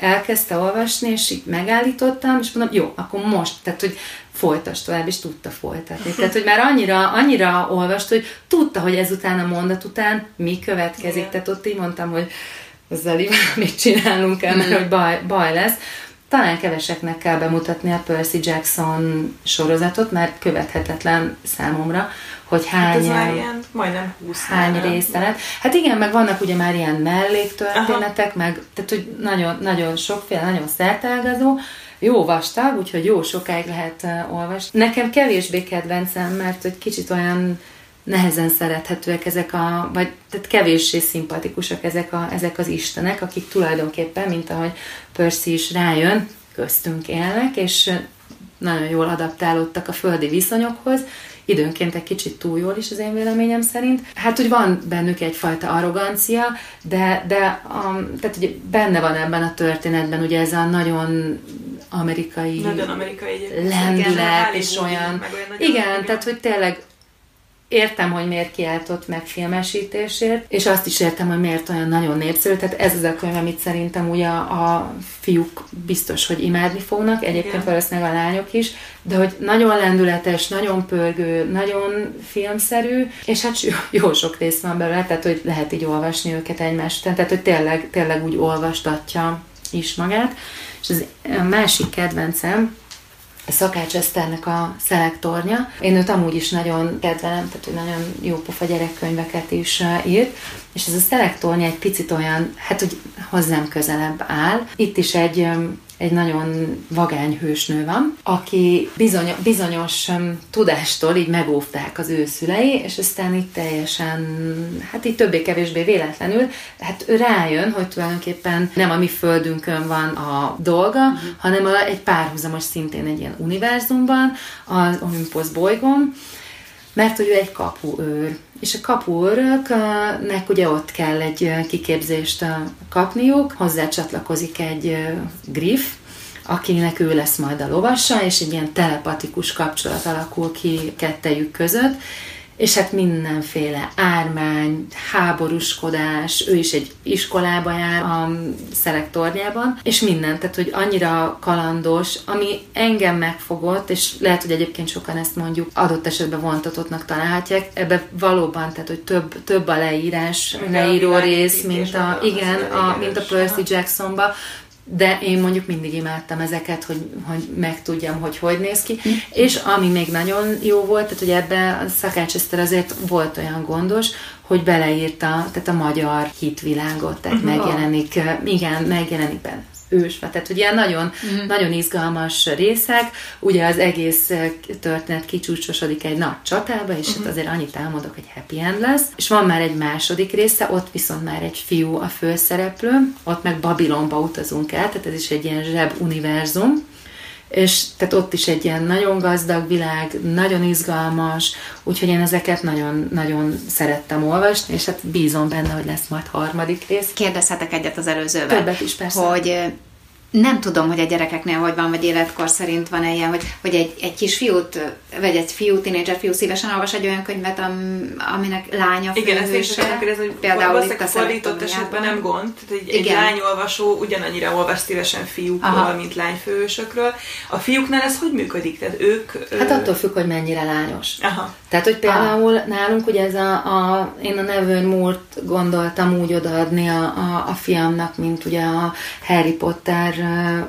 elkezdte olvasni, és így megállítottam, és mondom, jó, akkor most, tehát, hogy folytas tovább, és tudta folytatni. Tehát, hogy már annyira, annyira olvast, hogy tudta, hogy ezután a mondat után mi következik. Igen. Tehát ott így mondtam, hogy ezzel *laughs* mit csinálunk kell, mert hogy baj, baj lesz. Talán keveseknek kell bemutatni a Percy Jackson sorozatot, mert követhetetlen számomra, hogy hány, hát ez már ilyen, majdnem 20 hány lett. Hát igen, meg vannak ugye már ilyen melléktörténetek, Aha. meg tehát, hogy nagyon, nagyon sokféle, nagyon szertágazó, jó vastag, úgyhogy jó sokáig lehet uh, olvasni. Nekem kevésbé kedvencem, mert hogy kicsit olyan nehezen szerethetőek ezek a, vagy tehát kevéssé szimpatikusak ezek, a, ezek az istenek, akik tulajdonképpen, mint ahogy Percy is rájön, köztünk élnek, és nagyon jól adaptálódtak a földi viszonyokhoz, időnként egy kicsit túl jól is az én véleményem szerint. Hát, hogy van bennük egyfajta arrogancia, de, de um, tehát ugye benne van ebben a történetben ugye ez a nagyon amerikai, nagyon amerikai lendület, és olyan, olyan igen, tehát hogy tényleg értem, hogy miért kiáltott meg filmesítésért, és azt is értem, hogy miért olyan nagyon népszerű. Tehát ez az a könyv, amit szerintem ugye a, a fiúk biztos, hogy imádni fognak, egyébként Igen. valószínűleg a lányok is, de hogy nagyon lendületes, nagyon pörgő, nagyon filmszerű, és hát jó sok rész van belőle, tehát hogy lehet így olvasni őket egymást, tehát hogy tényleg, tényleg úgy olvastatja is magát. És az a másik kedvencem, Szakács Eszternek a szelektornya. Én őt amúgy is nagyon kedvelem, tehát ő nagyon jó pofa gyerekkönyveket is írt, és ez a szelektornya egy picit olyan, hát hogy hozzám közelebb áll. Itt is egy egy nagyon vagány hősnő van, aki bizony, bizonyos um, tudástól így megóvták az ő szülei, és aztán itt teljesen, hát így többé-kevésbé véletlenül, hát ő rájön, hogy tulajdonképpen nem a mi földünkön van a dolga, uh-huh. hanem a, egy párhuzamos szintén egy ilyen univerzumban, az Olympus bolygón, mert hogy ő egy kapuőr. És a kapuőröknek ugye ott kell egy kiképzést kapniuk, hozzá csatlakozik egy griff, akinek ő lesz majd a lovassa, és egy ilyen telepatikus kapcsolat alakul ki kettejük között, és hát mindenféle ármány, háborúskodás, ő is egy iskolába jár a szelektorjában, és minden, tehát hogy annyira kalandos, ami engem megfogott, és lehet, hogy egyébként sokan ezt mondjuk adott esetben vontatottnak találhatják, ebbe valóban, tehát hogy több, több a leírás, leíró rész, mint a, igen, a, mint a Percy Jacksonba, de én mondjuk mindig imádtam ezeket, hogy, hogy megtudjam, hogy hogy néz ki. Mm. És ami még nagyon jó volt, tehát hogy ebben a Szakács Eszter azért volt olyan gondos, hogy beleírta tehát a magyar hitvilágot, tehát uh-huh. megjelenik, igen, megjelenik benne ősve. Tehát, hogy ilyen nagyon, mm. nagyon izgalmas részek. Ugye az egész eh, történet kicsúcsosodik egy nagy csatába, és mm. hát mhm. azért annyit elmondok, hogy happy end lesz. És van már egy második része, ott viszont már egy fiú a főszereplő, ott meg Babilonba utazunk el, tehát ez is egy ilyen zseb univerzum és tehát ott is egy ilyen nagyon gazdag világ, nagyon izgalmas, úgyhogy én ezeket nagyon, nagyon szerettem olvasni, és hát bízom benne, hogy lesz majd harmadik rész. Kérdezhetek egyet az előzővel. Többet is persze. Hogy nem tudom, hogy a gyerekeknél hogy van, vagy életkor szerint van -e ilyen, hogy, hogy egy, egy kis fiút, vagy egy fiú, tínédzser fiú szívesen olvas egy olyan könyvet, am, aminek lánya Igen, ezt is kérdez, hogy például itt a fordított esetben nem gond. Tehát egy, egy lányolvasó ugyanannyira olvas szívesen fiúkról, Aha. mint lányfősökről. A fiúknál ez hogy működik? Tehát ők... Hát attól függ, hogy mennyire lányos. Aha. Tehát, hogy például Aha. nálunk ugye ez a, a én a nevőn múlt gondoltam úgy odaadni a, a, a fiamnak, mint ugye a Harry Potter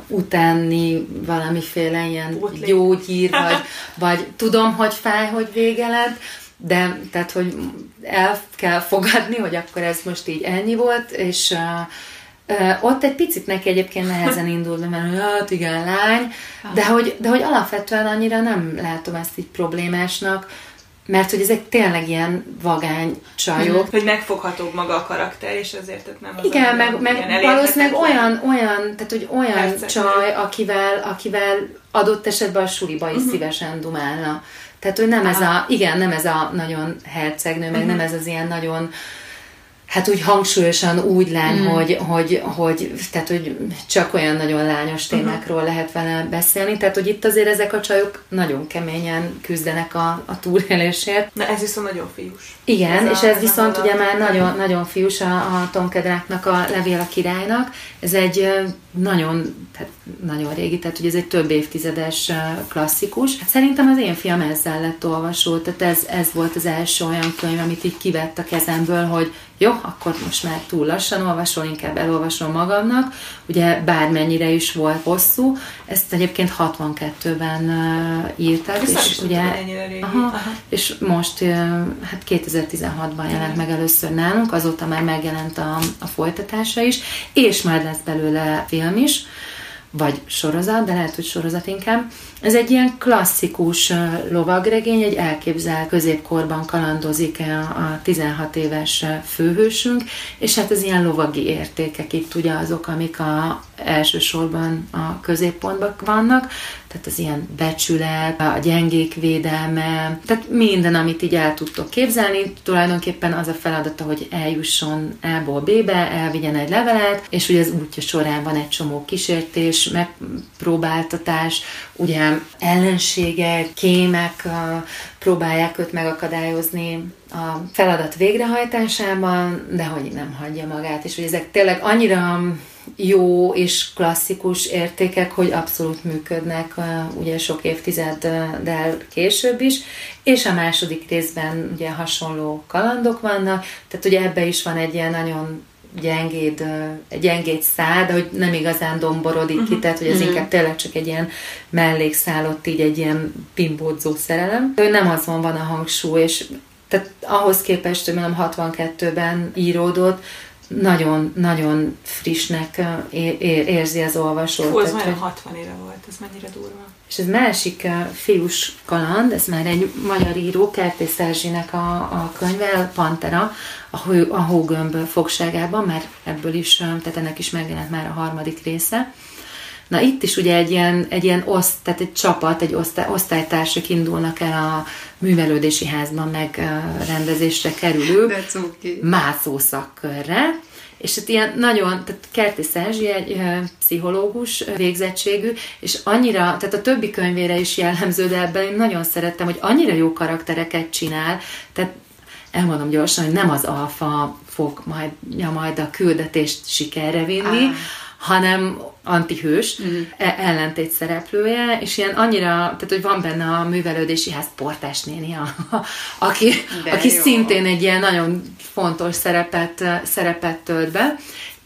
utáni valamiféle ilyen Pótlék. gyógyír, vagy, *laughs* vagy tudom, hogy fáj, hogy vége lett, de tehát, hogy el kell fogadni, hogy akkor ez most így ennyi volt, és ott egy picit neki egyébként nehezen *laughs* indult, mert hát igen, lány, de hogy, de hogy alapvetően annyira nem látom ezt így problémásnak, mert hogy ezek tényleg ilyen vagány csajok. Hogy megfoghatóbb maga a karakter, és ezért nem az Igen, meg, meg valószínűleg olyan, olyan, tehát hogy olyan Percek csaj, akivel, akivel adott esetben a suliba is uh-huh. szívesen dumálna. Tehát, hogy nem Aha. ez a, igen, nem ez a nagyon hercegnő, meg uh-huh. nem ez az ilyen nagyon hát úgy hangsúlyosan úgy lány, mm. hogy, hogy, hogy, tehát, hogy csak olyan nagyon lányos mhm. témákról uh-huh. lehet vele beszélni, tehát hogy itt azért ezek a csajok nagyon keményen küzdenek a, a túlélésért. Na ez viszont nagyon fiús. Igen, ez és a, ez, ez viszont ugye már nagyon, nagyon fiús a, a Tom Kedráknak a Levél a királynak. Ez egy nagyon, tehát nagyon régi, tehát hogy ez egy több évtizedes klasszikus. Hát szerintem az én fiam ezzel lett olvasó, tehát ez, ez volt az első olyan könyv, amit így kivett a kezemből, hogy jó, akkor most már túl lassan olvasol, inkább elolvasom magamnak. Ugye bármennyire is volt hosszú, ezt egyébként 62-ben uh, írták, és és ugye, aha, aha. és most hát 2016-ban jelent meg először nálunk, azóta már megjelent a, a folytatása is, és már lesz belőle film is vagy sorozat, de lehet, hogy sorozat inkább. Ez egy ilyen klasszikus lovagregény, egy elképzel középkorban kalandozik a 16 éves főhősünk, és hát ez ilyen lovagi értékek itt ugye azok, amik a elsősorban a középpontban vannak, tehát az ilyen becsület, a gyengék védelme, tehát minden, amit így el tudtok képzelni, tulajdonképpen az a feladata, hogy eljusson A-ból B-be, elvigyen egy levelet, és ugye az útja során van egy csomó kísértés, vizuális megpróbáltatás, ugye ellenségek, kémek próbálják őt megakadályozni a feladat végrehajtásában, de hogy nem hagyja magát, és hogy ezek tényleg annyira jó és klasszikus értékek, hogy abszolút működnek ugye sok évtizeddel később is, és a második részben ugye hasonló kalandok vannak, tehát ugye ebbe is van egy ilyen nagyon gyengéd, gyengéd szád, hogy nem igazán domborodik uh-huh. ki, mhm. tehát hogy ez uh-huh. inkább tényleg csak egy ilyen mellékszálott, így egy ilyen pimbódzó szerelem. Hogy nem azon van a hangsúly, és tehát ahhoz képest, hogy mondom 62-ben íródott, nagyon, nagyon frissnek érzi az olvasó. Hú, az már 60 éve volt, ez mennyire durva. És ez másik fiús kaland, ez már egy magyar író, Kertész Erzsinek a, a könyve, Pantera, a, hó, a hógömb fogságában, mert ebből is, tehát ennek is megjelent már a harmadik része. Na itt is ugye egy ilyen, egy ilyen oszt, tehát egy csapat, egy osztály, osztálytársak indulnak el a művelődési házban megrendezésre kerülő mászószakkörre, és hát ilyen nagyon, tehát Kerti Szerzsi egy pszichológus végzettségű, és annyira, tehát a többi könyvére is jellemző, de ebben én nagyon szerettem, hogy annyira jó karaktereket csinál, tehát elmondom gyorsan, hogy nem az alfa fog majd, ja, majd a küldetést sikerre vinni, ah hanem antihős, uh-huh. ellentét szereplője, és ilyen annyira, tehát hogy van benne a művelődési ház portás néni, a, a, aki, aki szintén egy ilyen nagyon fontos szerepet, szerepet tölt be,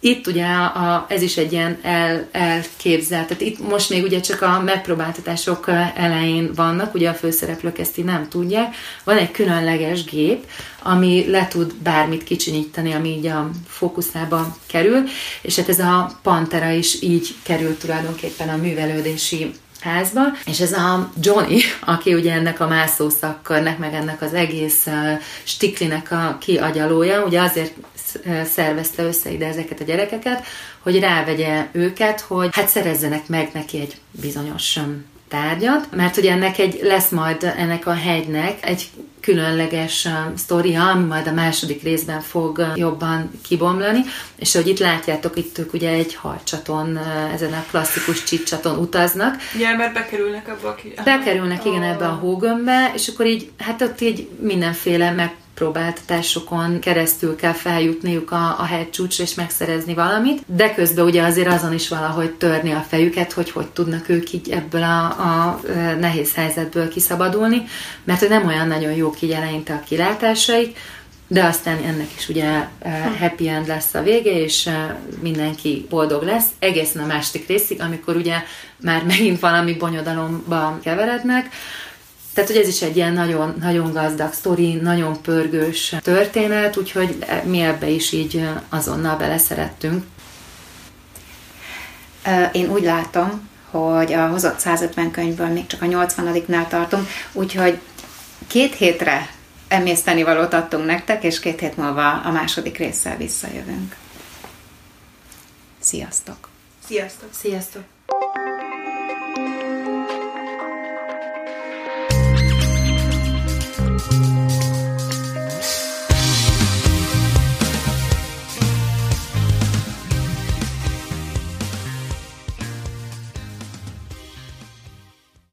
itt ugye a, ez is egy ilyen el, elképzelt, tehát itt most még ugye csak a megpróbáltatások elején vannak, ugye a főszereplők ezt így nem tudják. Van egy különleges gép, ami le tud bármit kicsinyíteni, ami így a fókuszába kerül, és hát ez a Pantera is így került tulajdonképpen a művelődési házba, és ez a Johnny, aki ugye ennek a mászószakkörnek, meg ennek az egész stiklinek a kiagyalója, ugye azért szervezte össze ide ezeket a gyerekeket, hogy rávegye őket, hogy hát szerezzenek meg neki egy bizonyos tárgyat, mert hogy ennek egy, lesz majd ennek a hegynek egy különleges uh, sztoria, ami majd a második részben fog uh, jobban kibomlani, és hogy itt látjátok, itt ők ugye egy harcsaton, uh, ezen a klasszikus csicsaton utaznak. Ja, mert bekerülnek abba a ki... Bekerülnek, igen, ebbe a hógömbbe, és akkor így, hát ott így mindenféle meg próbáltatásokon keresztül kell feljutniuk a, a hegycsúcsra és megszerezni valamit, de közben ugye azért azon is valahogy törni a fejüket, hogy hogy tudnak ők így ebből a, a nehéz helyzetből kiszabadulni, mert hogy nem olyan nagyon jók így eleinte a kilátásaik, de aztán ennek is ugye happy end lesz a vége, és mindenki boldog lesz, egészen a második részig, amikor ugye már megint valami bonyodalomba keverednek, tehát, hogy ez is egy ilyen nagyon, nagyon gazdag sztori, nagyon pörgős történet, úgyhogy mi ebbe is így azonnal beleszerettünk. Én úgy látom, hogy a hozott 150 könyvből még csak a 80-nál tartunk, úgyhogy két hétre emészteni valót adtunk nektek, és két hét múlva a második résszel visszajövünk. Sziasztok! Sziasztok! Sziasztok!